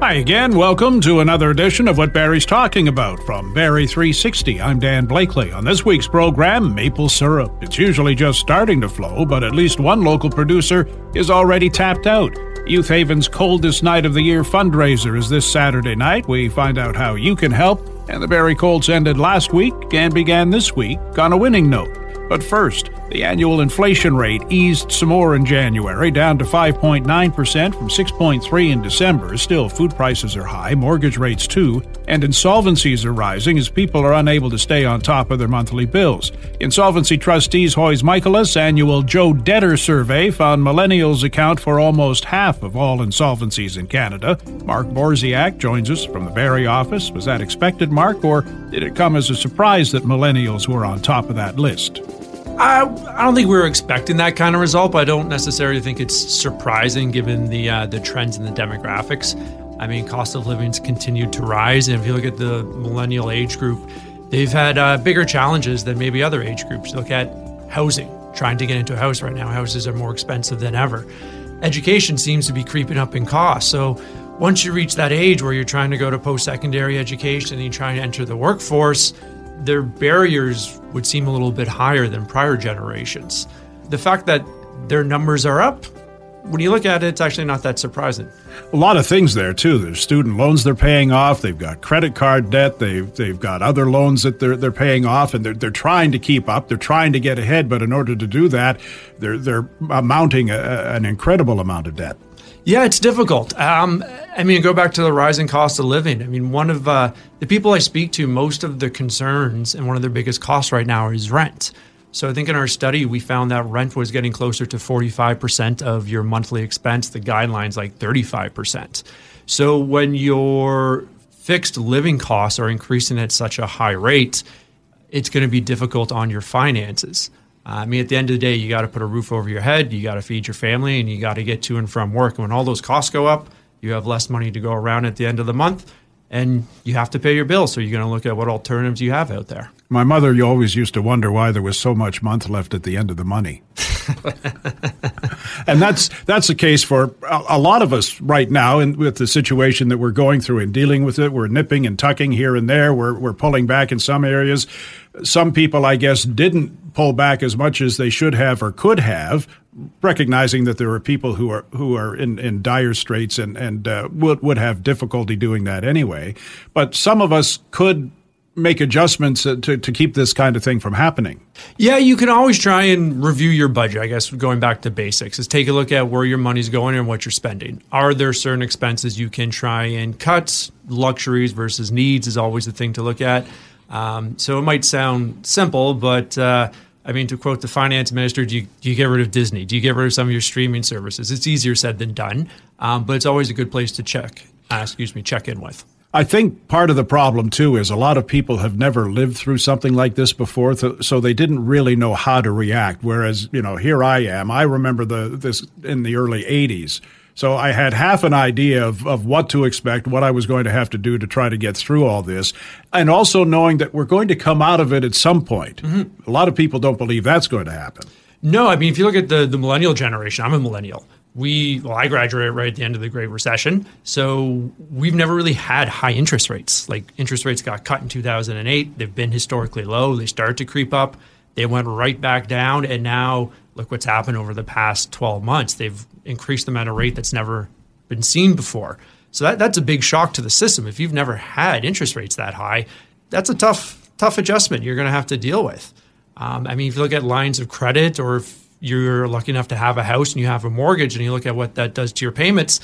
Hi again. Welcome to another edition of What Barrie's Talking About from Barrie 360. I'm Dan Blakely. On this week's program, maple syrup. It's usually just starting to flow, but at least one local producer is already tapped out. Youth Haven's coldest night of the year fundraiser is this Saturday night. We find out how you can help, and the Barrie Colts ended last week and began this week on a winning note. But first, the annual inflation rate eased some more in January, down to 5.9% from 6.3 in December. Still, food prices are high, mortgage rates too, and insolvencies are rising as people are unable to stay on top of their monthly bills. Insolvency trustees Hoyes Michalos annual Joe Debtor survey found millennials account for almost half of all insolvencies in Canada. Mark Borysiak joins us from the Barrie office. Was that expected, Mark, or did it come as a surprise that millennials were on top of that list? I, I don't think we were expecting that kind of result, but I don't necessarily think it's surprising given the uh, the trends in the demographics. I mean, cost of living's continued to rise, and if you look at the millennial age group, they've had uh, bigger challenges than maybe other age groups. Look at housing, trying to get into a house right now. Houses are more expensive than ever. Education seems to be creeping up in cost. So once you reach that age where you're trying to go to post-secondary education and you're trying to enter the workforce, their barriers would seem a little bit higher than prior generations. The fact that their numbers are up, when you look at it, it's actually not that surprising. A lot of things there too. There's student loans they're paying off. They've got credit card debt. They've they've got other loans that they're they're paying off, and they're they're trying to keep up. They're trying to get ahead, but in order to do that, they're they're mounting a, an incredible amount of debt. Yeah, it's difficult. Um, I mean, go back to the rising cost of living. I mean, one of uh, the people I speak to, most of the concerns and one of their biggest costs right now is rent. So I think in our study, we found that rent was getting closer to 45% of your monthly expense. The guidelines like 35%. So when your fixed living costs are increasing at such a high rate, it's going to be difficult on your finances. I mean, at the end of the day, you got to put a roof over your head, you got to feed your family, and you got to get to and from work. And when all those costs go up, you have less money to go around at the end of the month, and you have to pay your bills. So you're going to look at what alternatives you have out there. My mother you always used to wonder why there was so much month left at the end of the money. and that's that's the case for a, lot of us right now and with the situation that we're going through and dealing with it. We're nipping and tucking here and there. We're we're pulling back in some areas. Some people i guess didn't pull back as much as they should have or could have recognizing that there are people who are who are in, in dire straits and and uh, would would have difficulty doing that anyway. But some of us could make adjustments to, to keep this kind of thing from happening? Yeah, you can always try and review your budget. I guess going back to basics is take a look at where your money's going and what you're spending. Are there certain expenses you can try and cut? Luxuries versus needs is always the thing to look at. Um, so it might sound simple, but uh, I mean, to quote the finance minister, do you, do you, get rid of Disney? Do you get rid of some of your streaming services? It's easier said than done, um, but it's always a good place to check. Uh, excuse me, check in with. I think part of the problem too is a lot of people have never lived through something like this before, so they didn't really know how to react. Whereas, you know, here I am. I remember the this in the early '80s, so I had half an idea of, of what to expect, what I was going to have to do to try to get through all this, and also knowing that we're going to come out of it at some point. Mm-hmm. A lot of people don't believe that's going to happen. No, I mean, if you look at the the millennial generation, I'm a millennial we well i graduated right at the end of the great recession so we've never really had high interest rates. Like interest rates got cut in 2008 they've been historically low. They started to creep up. They went right back down and now look what's happened over the past 12 months. They've increased them at a rate that's never been seen before. So that, that's a big shock to the system. If you've never had interest rates that high that's a tough tough adjustment you're going to have to deal with. Um, i mean if you look at lines of credit or if you're lucky enough to have a house and you have a mortgage and you look at what that does to your payments,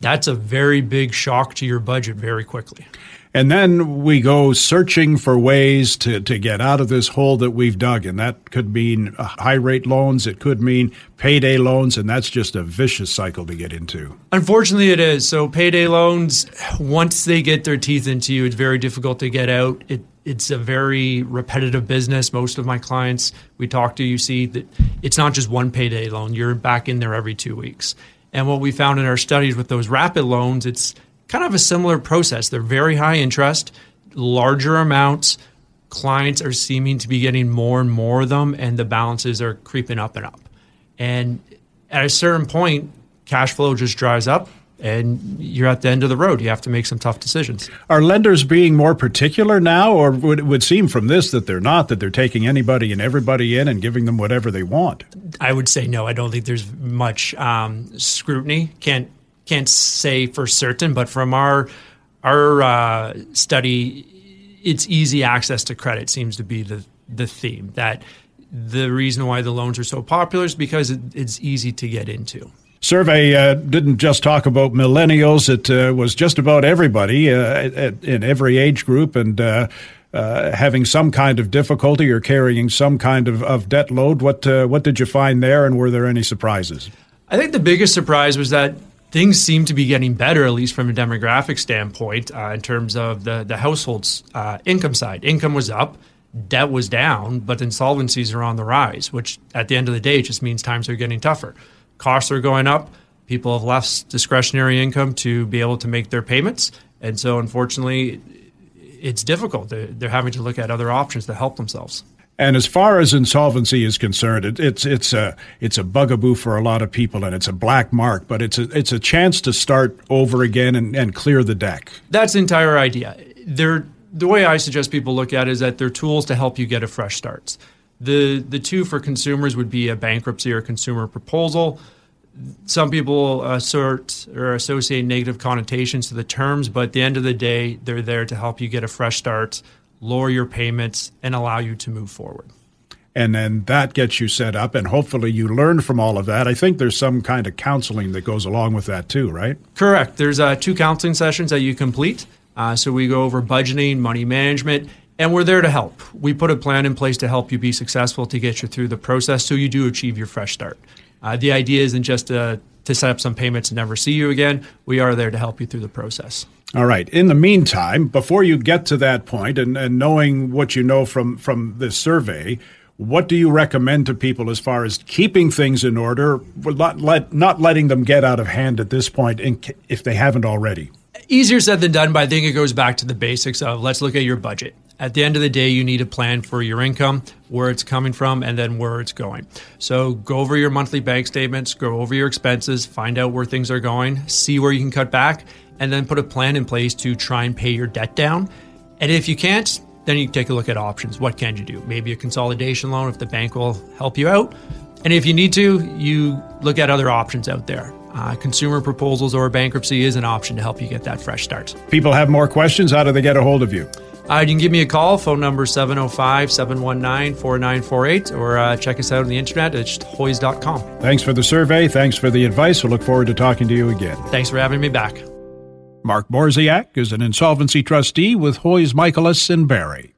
that's a very big shock to your budget very quickly. And then we go searching for ways to, to get out of this hole that we've dug. And that could mean high rate loans, it could mean payday loans, and that's just a vicious cycle to get into. Unfortunately, it is. So, payday loans, once they get their teeth into you, it's very difficult to get out. It it's a very repetitive business. Most of my clients we talk to, you see that it's not just one payday loan. You're back in there every two weeks. And what we found in our studies with those rapid loans, it's kind of a similar process. They're very high interest, larger amounts. Clients are seeming to be getting more and more of them, and the balances are creeping up and up. And at a certain point, cash flow just dries up and you're at the end of the road. You have to make some tough decisions. Are lenders being more particular now, or would it would seem from this that they're not, that they're taking anybody and everybody in and giving them whatever they want? I would say no. I don't think there's much um, scrutiny. Can't can't say for certain, but from our our uh, study, it's easy access to credit seems to be the the theme. That the reason why the loans are so popular is because it, it's easy to get into survey uh, didn't just talk about millennials; it uh, was just about everybody uh, at, in every age group and. Uh, uh, having some kind of difficulty or carrying some kind of, of debt load. What what did you find there, and were there any surprises? I think the biggest surprise was that things seem to be getting better, at least from a demographic standpoint, in terms of the the household's income side. Income was up, debt was down, but insolvencies are on the rise, which at the end of the day just means times are getting tougher costs are going up. People have less discretionary income to be able to make their payments. And so, unfortunately, it's difficult. They're, they're having to look at other options to help themselves. And as far as insolvency is concerned, it, it's it's a it's a bugaboo for a lot of people, and it's a black mark. But it's a it's a chance to start over again and, and clear the deck. That's the entire idea. They're, the way I suggest people look at it is that they're tools to help you get a fresh start. The the two for consumers would be a bankruptcy or consumer proposal. Some people assert or associate negative connotations to the terms, but at the end of the day, they're there to help you get a fresh start, lower your payments, and allow you to move forward. And then that gets you set up, and hopefully you learn from all of that. I think there's some kind of counseling that goes along with that too, right? Correct. There's uh, two counseling sessions that you complete. Uh, so we go over budgeting, money management, and we're there to help. We put a plan in place to help you be successful to get you through the process so you do achieve your fresh start. Uh, the idea isn't just to, to set up some payments and never see you again. We are there to help you through the process. All right. In the meantime, before you get to that point and, and knowing what you know from, from this survey, what do you recommend to people as far as keeping things in order, not, let, not letting them get out of hand at this point in, if they haven't already? Easier said than done, but I think it goes back to the basics of let's look at your budget at the end of the day, you need a plan for your income, where it's coming from, and then where it's going. So go over your monthly bank statements, go over your expenses, find out where things are going, see where you can cut back, and then put a plan in place to try and pay your debt down. And if you can't, then you take a look at options. What can you do? Maybe a consolidation loan if the bank will help you out. And if you need to, you look at other options out there. Uh, consumer proposals or bankruptcy is an option to help you get that fresh start. People have more questions. How do they get a hold of you? Uh, you can give me a call, phone number 705 719 4948, or uh, check us out on the internet at hoyes.com. Thanks for the survey. Thanks for the advice. We'll look forward to talking to you again. Thanks for having me back. Mark Borysiak is an insolvency trustee with Hoyes Michalos and Barrie.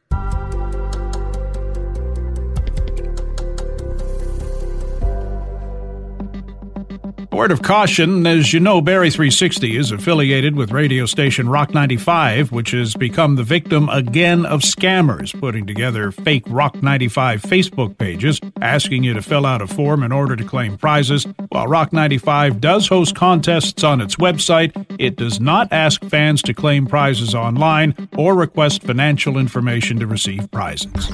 Word of caution, as you know, Barrie 360 is affiliated with radio station Rock 95, which has become the victim again of scammers putting together fake Rock 95 Facebook pages asking you to fill out a form in order to claim prizes. While Rock 95 does host contests on its website, it does not ask fans to claim prizes online or request financial information to receive prizes.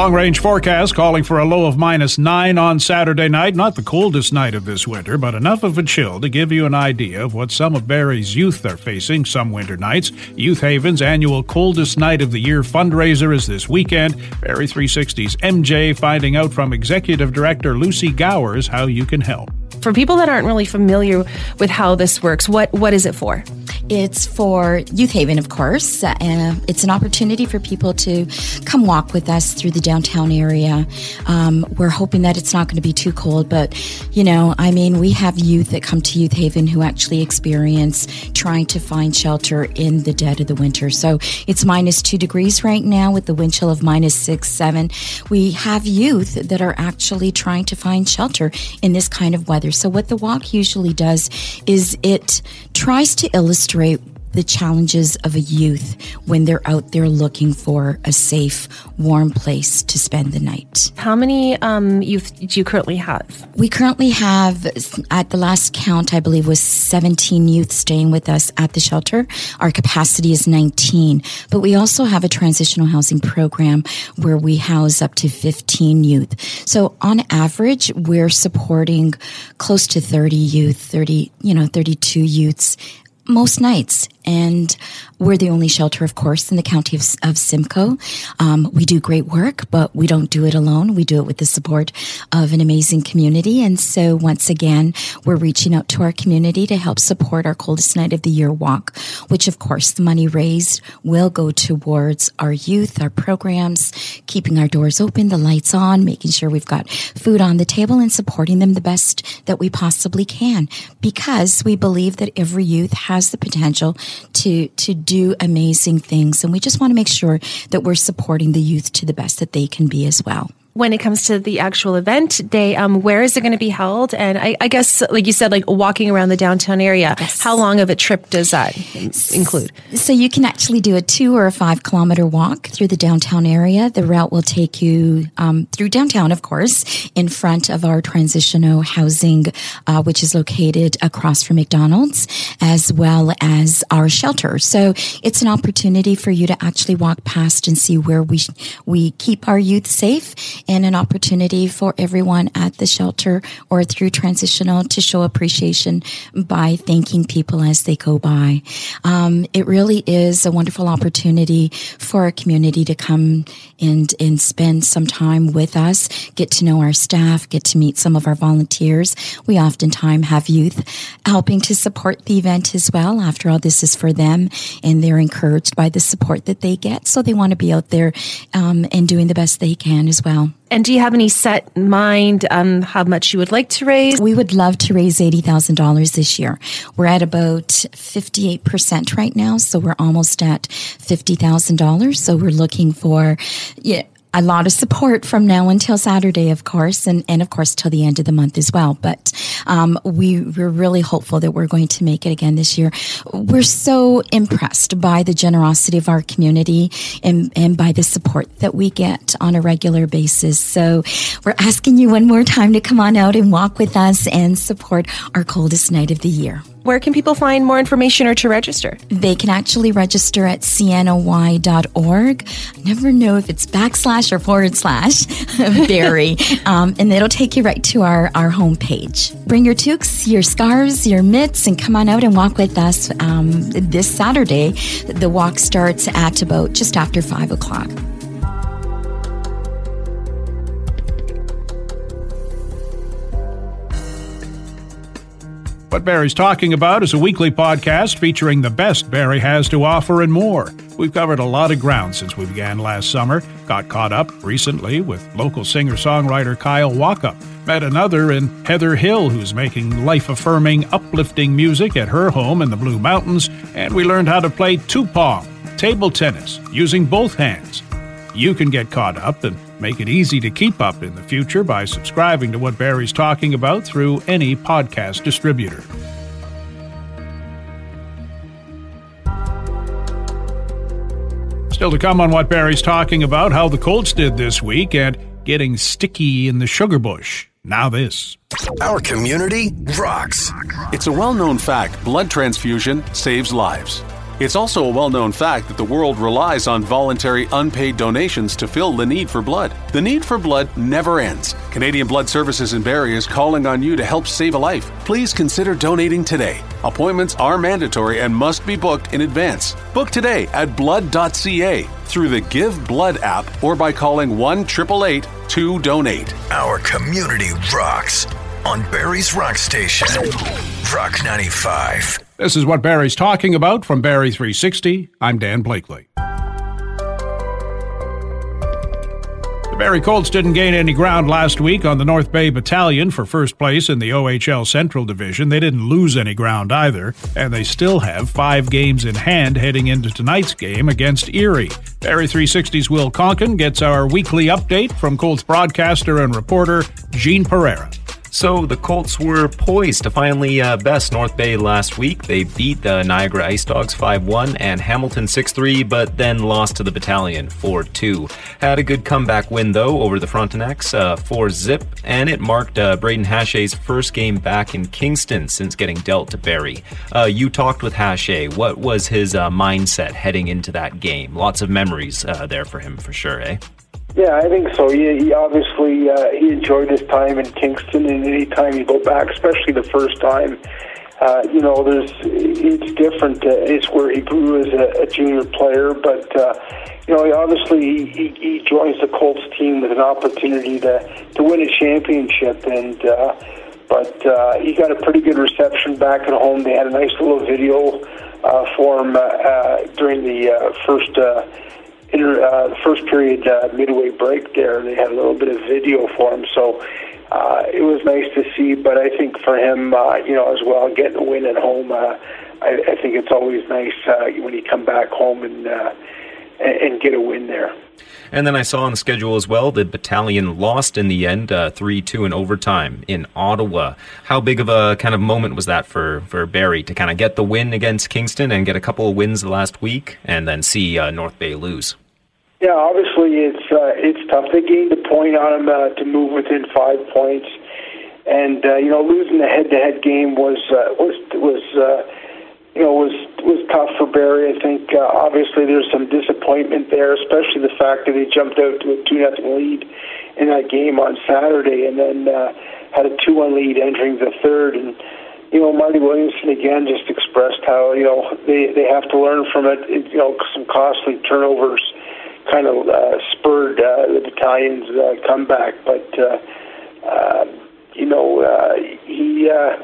Long range forecast calling for a low of minus 9 on Saturday night. Not the coldest night of this winter, but enough of a chill to give you an idea of what some of Barrie's youth are facing some winter nights. Youth Haven's annual coldest night of the year fundraiser is this weekend. Barrie 360's MJ finding out from Executive Director Lucy Gowers how you can help. For people that aren't really familiar with how this works, what what is it for? It's for Youth Haven, of course. Uh, it's an opportunity for people to come walk with us through the downtown area. Um, we're hoping that it's not going to be too cold, but you know, I mean, we have youth that come to Youth Haven who actually experience trying to find shelter in the dead of the winter. So it's minus two degrees right now with the wind chill of minus six, seven. We have youth that are actually trying to find shelter in this kind of weather. So what the walk usually does is it tries to illustrate the challenges of a youth when they're out there looking for a safe, warm place to spend the night. How many um, youth do you currently have? We currently have, at the last count, I believe, was 17 youth staying with us at the shelter. Our capacity is 19, but we also have a transitional housing program where we house up to 15 youth. So on average, we're supporting close to 30 youth, 30, you know, 32 youths most nights. And we're the only shelter, of course, in the county of, of Simcoe. Um, we do great work, but we don't do it alone. We do it with the support of an amazing community. And so once again, we're reaching out to our community to help support our coldest night of the year walk, which of course the money raised will go towards our youth, our programs, keeping our doors open, the lights on, making sure we've got food on the table and supporting them the best that we possibly can because we believe that every youth has the potential to, to do amazing things. And we just want to make sure that we're supporting the youth to the best that they can be as well when it comes to the actual event day, um, where is it going to be held? And I, I, guess, like you said, like walking around the downtown area, yes. how long of a trip does that include? So you can actually do a two or a five kilometer walk through the downtown area. The route will take you um, through downtown, of course, in front of our transitional housing, uh, which is located across from McDonald's, as well as our shelter. So it's an opportunity for you to actually walk past and see where we we keep our youth safe and an opportunity for everyone at the shelter or through transitional to show appreciation by thanking people as they go by. Um, it really is a wonderful opportunity for our community to come and, and spend some time with us, get to know our staff, get to meet some of our volunteers. We oftentimes have youth helping to support the event as well. After all, this is for them and they're encouraged by the support that they get. So they want to be out there um, and doing the best they can as well. And do you have any set mind on how much you would like to raise? We would love to raise $80,000 this year. We're at about 58% right now, so we're almost at $50,000. So we're looking for yeah, a lot of support from now until Saturday, of course, and, and of course till the end of the month as well. But um, we, we're really hopeful that we're going to make it again this year. We're so impressed by the generosity of our community and, and by the support that we get on a regular basis. So we're asking you one more time to come on out and walk with us and support our coldest night of the year. Where can people find more information or to register? They can actually register at cnoy.org. I never know if it's backslash or forward slash Barrie, um, and it'll take you right to our, our homepage. Bring your toques, your scarves, your mitts, and come on out and walk with us um, this Saturday. The walk starts at about just after 5 o'clock. What Barrie's talking about is a weekly podcast featuring the best Barrie has to offer and more. We've covered a lot of ground since we began last summer. Got caught up recently with local singer songwriter Kyle Walkup. Met another in Heather Hill, who's making life affirming, uplifting music at her home in the Blue Mountains. And we learned how to play two table tennis, using both hands. You can get caught up and make it easy to keep up in the future by subscribing to what Barrie's talking about through any podcast distributor. Still to come on what Barrie's talking about, how the Colts did this week, and getting sticky in the sugar bush. Now, this. Our community rocks. It's a well known fact blood transfusion saves lives. It's also a well known fact that the world relies on voluntary unpaid donations to fill the need for blood. The need for blood never ends. Canadian Blood Services in Barrie is calling on you to help save a life. Please consider donating today. Appointments are mandatory and must be booked in advance. Book today at blood.ca through the Give Blood app or by calling 1 888 2 Donate. Our community rocks on Barrie's Rock Station. Rock 95. This is what Barrie's talking about from Barrie 360. I'm Dan Blakely. The Barrie Colts didn't gain any ground last week on the North Bay Battalion for first place in the OHL Central Division. They didn't lose any ground either, and they still have five games in hand heading into tonight's game against Erie. Barrie 360's Will Konken gets our weekly update from Colts broadcaster and reporter Gene Pereira. So the Colts were poised to finally uh, best North Bay last week. They beat the Niagara Ice Dogs 5-1 and Hamilton 6-3, but then lost to the Battalion 4-2. Had a good comeback win though over the Frontenacs, uh, 4-zip, and it marked uh, Brayden Hachey's first game back in Kingston since getting dealt to Barrie. Uh, you talked with Hachey. What was his uh, mindset heading into that game? Lots of memories uh, there for him for sure, eh? Yeah, I think so. He, he obviously uh, he enjoyed his time in Kingston, and any time you go back, especially the first time, uh, you know, there's it's different. Uh, it's where he grew as a, a junior player, but uh, you know, he obviously he, he joins the Colts team with an opportunity to to win a championship, and uh, but uh, he got a pretty good reception back at home. They had a nice little video uh, for him uh, uh, during the uh, first. Uh, inter, uh, the first period uh, midway break there. They had a little bit of video for him, so uh, it was nice to see. But I think for him, uh, you know, as well, getting a win at home, uh, I, I think it's always nice uh, when you come back home and uh, and get a win there. And then I saw on the schedule as well the battalion lost in the end, uh, three two in overtime in Ottawa. How big of a kind of moment was that for for Barrie to kind of get the win against Kingston and get a couple of wins the last week, and then see uh, North Bay lose? Yeah, obviously it's uh, it's tough. They gained a point on him uh, to move within five points, and uh, you know losing the head-to-head game was uh, was was. Uh, you know, was was tough for Barrie. I think uh, obviously there's some disappointment there, especially the fact that he jumped out to a two nothing lead in that game on Saturday, and then uh, had a two one lead entering the third. And you know, Marty Williamson again just expressed how you know they they have to learn from it. it you know, some costly turnovers kind of uh, spurred uh, the battalion's uh, comeback, but. Uh, uh, you know, uh, he uh,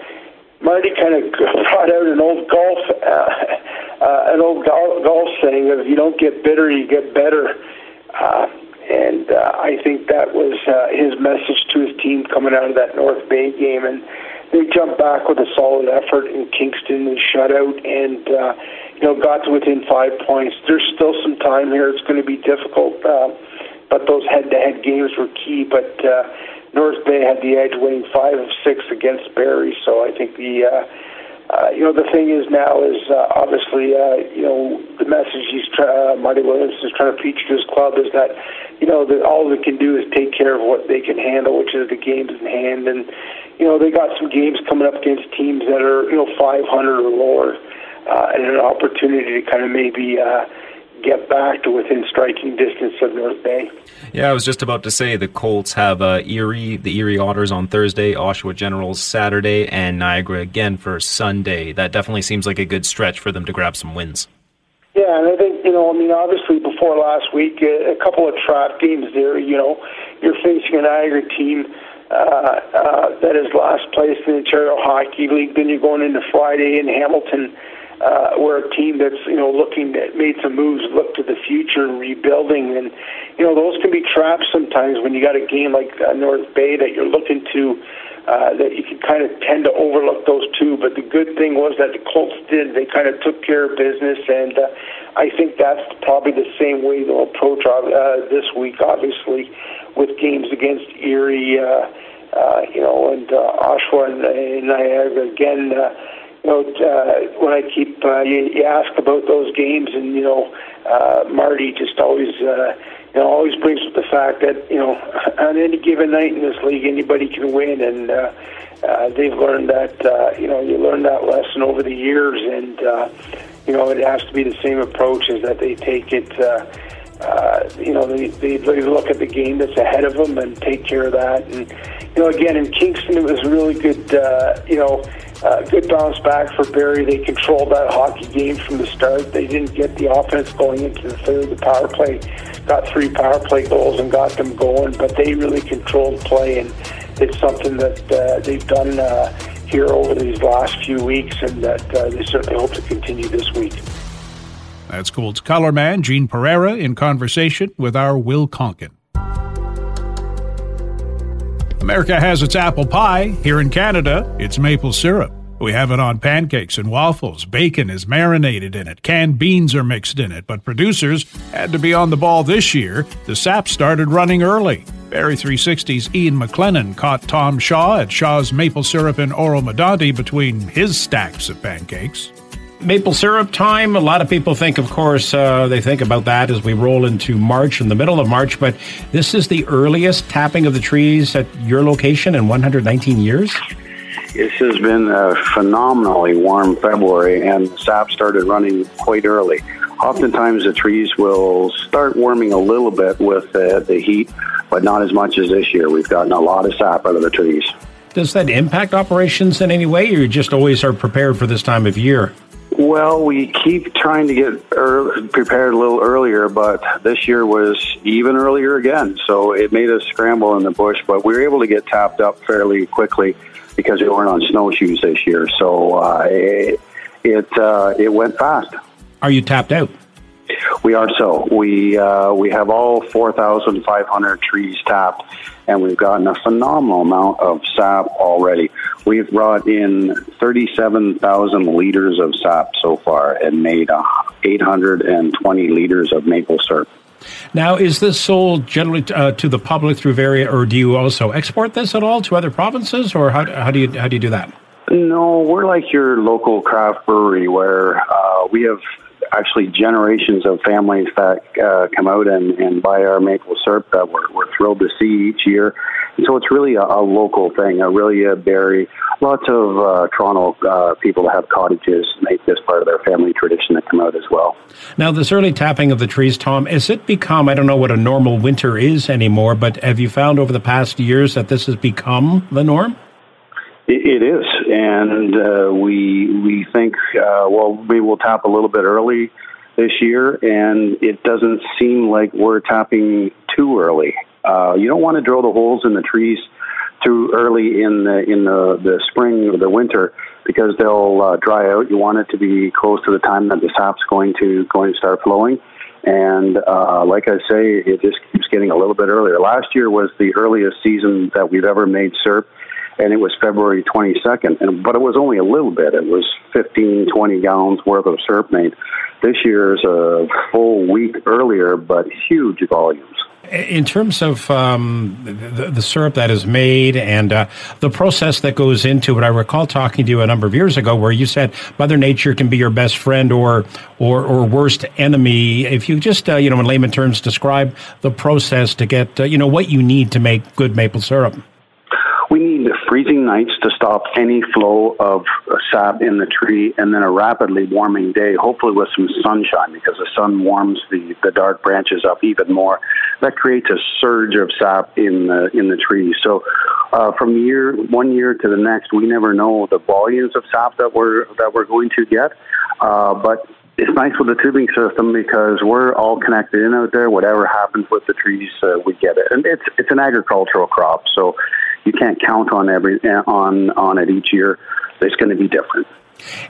Marty kind of brought out an old golf, uh, uh, an old golf, saying of "you don't get bitter, you get better," uh, and uh, I think that was uh, his message to his team coming out of that North Bay game, and they jumped back with a solid effort in Kingston and shutout, and uh, you know got to within five points. There's still some time here; it's going to be difficult, uh, but those head-to-head games were key, but. Uh, North Bay had the edge, winning five of six against Barrie. So I think the uh, uh, you know the thing is now is uh, obviously uh, you know the message he's try, uh, Marty Williams is trying to preach to his club is that you know that all they can do is take care of what they can handle, which is the games in hand, and you know they got some games coming up against teams that are you know 500 or lower, uh, and an opportunity to kind of maybe. Uh, get back to within striking distance of North Bay. Yeah, I was just about to say the Colts have uh, Erie, the Erie Otters on Thursday, Oshawa Generals Saturday, and Niagara again for Sunday. That definitely seems like a good stretch for them to grab some wins. Yeah, and I think you know, I mean, obviously before last week, a, a couple of trap games there. You know, you're facing an Niagara team. Uh, uh, that is last place in the Ontario Hockey League. Then you're going into Friday in Hamilton, uh, we're a team that's you know looking at made some moves, look to the future rebuilding, and you know those can be traps sometimes when you got a game like uh, North Bay that you're looking to. Uh, that you can kind of tend to overlook those two, but the good thing was that the Colts did. They kind of took care of business, and uh, I think that's probably the same way they'll approach uh, this week. Obviously, with games against Erie, uh, uh, you know, and uh, Oshawa and, and Niagara again. Uh, you know, uh, when I keep uh, you, you ask about those games, and you know, uh, Marty just always, uh, you know, always brings up the fact that you know, on any given night in this league, anybody can win, and uh, uh, they've learned that. Uh, you know, you learn that lesson over the years, and uh, you know, it has to be the same approach as that they take it. Uh, uh, you know, they, they they look at the game that's ahead of them and take care of that. And you know, again in Kingston, it was really good. Uh, you know uh, good bounce back for Barrie. They controlled that hockey game from the start. They didn't get the offense going into the third. The power play got three power play goals and got them going, but they really controlled play, and it's something that uh, they've done uh, here over these last few weeks, and that uh, they certainly hope to continue this week. That's Colts color man Gene Pereira in conversation with our Will Konken. America has its apple pie. Here in Canada, it's maple syrup. We have it on pancakes and waffles. Bacon is marinated in it. Canned beans are mixed in it. But producers had to be on the ball this year. The sap started running early. Barrie 360's Ian McLennan caught Tom Shaw at Shaw's Maple Syrup in Oro-Medonte between his stacks of pancakes. Maple syrup time. A lot of people think, of course, uh, they think about that as we roll into March, in the middle of March, but this is the earliest tapping of the trees at your location in 119 years? This has been a phenomenally warm February, and the sap started running quite early. Oftentimes, the trees will start warming a little bit with the, the heat, but not as much as this year. We've gotten a lot of sap out of the trees. Does that impact operations in any way, or you just always are prepared for this time of year? Well, we keep trying to get prepared a little earlier, but this year was even earlier again. So it made us scramble in the bush, but we were able to get tapped up fairly quickly because we weren't on snowshoes this year. So uh, it it, uh, it went fast. Are you tapped out? We are so. We uh, we have all 4,500 trees tapped, and we've gotten a phenomenal amount of sap already. We've brought in 37,000 liters of sap so far and made uh, 820 liters of maple syrup. Now, is this sold generally uh, to the public through Barrie, or do you also export this at all to other provinces, or how, how do you how do you do that? No, we're like your local craft brewery where uh, we have actually generations of families that uh, come out and, and buy our maple syrup that we're, we're thrilled to see each year. And so it's really a, a local thing, a really a Barrie. Lots of uh, Toronto uh, people that have cottages make this part of their family tradition that come out as well. Now, this early tapping of the trees, Tom, has it become, I don't know what a normal winter is anymore, but have you found over the past years that this has become the norm? It, it is, and uh, we we think uh, well we will tap a little bit early this year, and it doesn't seem like we're tapping too early. Uh, you don't want to drill the holes in the trees too early in the in the, the spring or the winter because they'll uh, dry out. You want it to be close to the time that the sap's going to going to start flowing. And uh, like I say, it just keeps getting a little bit earlier. Last year was the earliest season that we've ever made syrup and it was February 22nd. And, but it was only a little bit. It was 15, 20 gallons worth of syrup made. This year is a full week earlier, but huge volumes. In terms of um, the, the, syrup that is made and uh, the process that goes into it, I recall talking to you a number of years ago where you said Mother Nature can be your best friend or or, or worst enemy. If you just, uh, you know, in layman terms, describe the process to get, uh, you know, what you need to make good maple syrup freezing nights to stop any flow of sap in the tree, and then a rapidly warming day, hopefully with some sunshine, because the sun warms the, the dark branches up even more. That creates a surge of sap in the in the tree. So, uh, from year one year to the next, we never know the volumes of sap that we're that we're going to get, uh, but it's nice with the tubing system because we're all connected in out there. Whatever happens with the trees, uh, we get it, and it's it's an agricultural crop, so you can't count on every on on it each year. It's going to be different.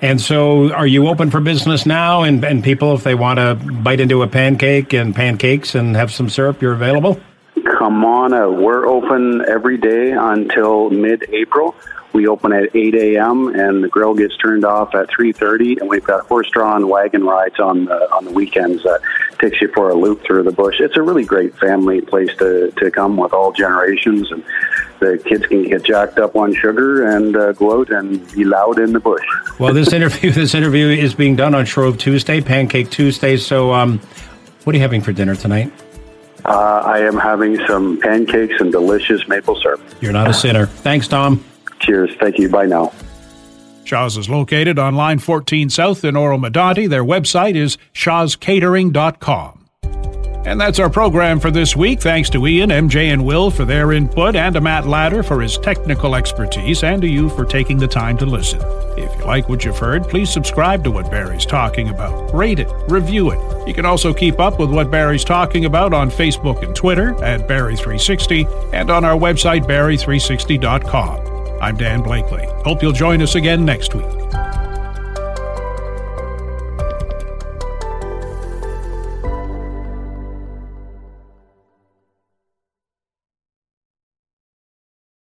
And so, are you open for business now? And, and people, if they want to bite into a pancake and pancakes and have some syrup, you're available? Come on. We're open every day until mid April. We open at 8 a.m. and the grill gets turned off at 3:30, and we've got horse-drawn wagon rides on the on the weekends that takes you for a loop through the bush. It's a really great family place to to come with all generations, and the kids can get jacked up on sugar and uh, go out and be loud in the bush. well, this interview this interview is being done on Shrove Tuesday, Pancake Tuesday. So, um, what are you having for dinner tonight? Uh, I am having some pancakes and delicious maple syrup. You're not a sinner. Thanks, Tom. Cheers. Thank you. Bye now. Shaw's is located on Line 14 South in Oro-Medonte. Their website is shawscatering.com. And that's our program for this week. Thanks to Ian, MJ, and Will for their input, and to Matt Ladder for his technical expertise, and to you for taking the time to listen. If you like what you've heard, please subscribe to what Barrie's talking about. Rate it, review it. You can also keep up with what Barrie's talking about on Facebook and Twitter at Barrie360 and on our website, Barrie360.com. I'm Dan Blakely. Hope you'll join us again next week.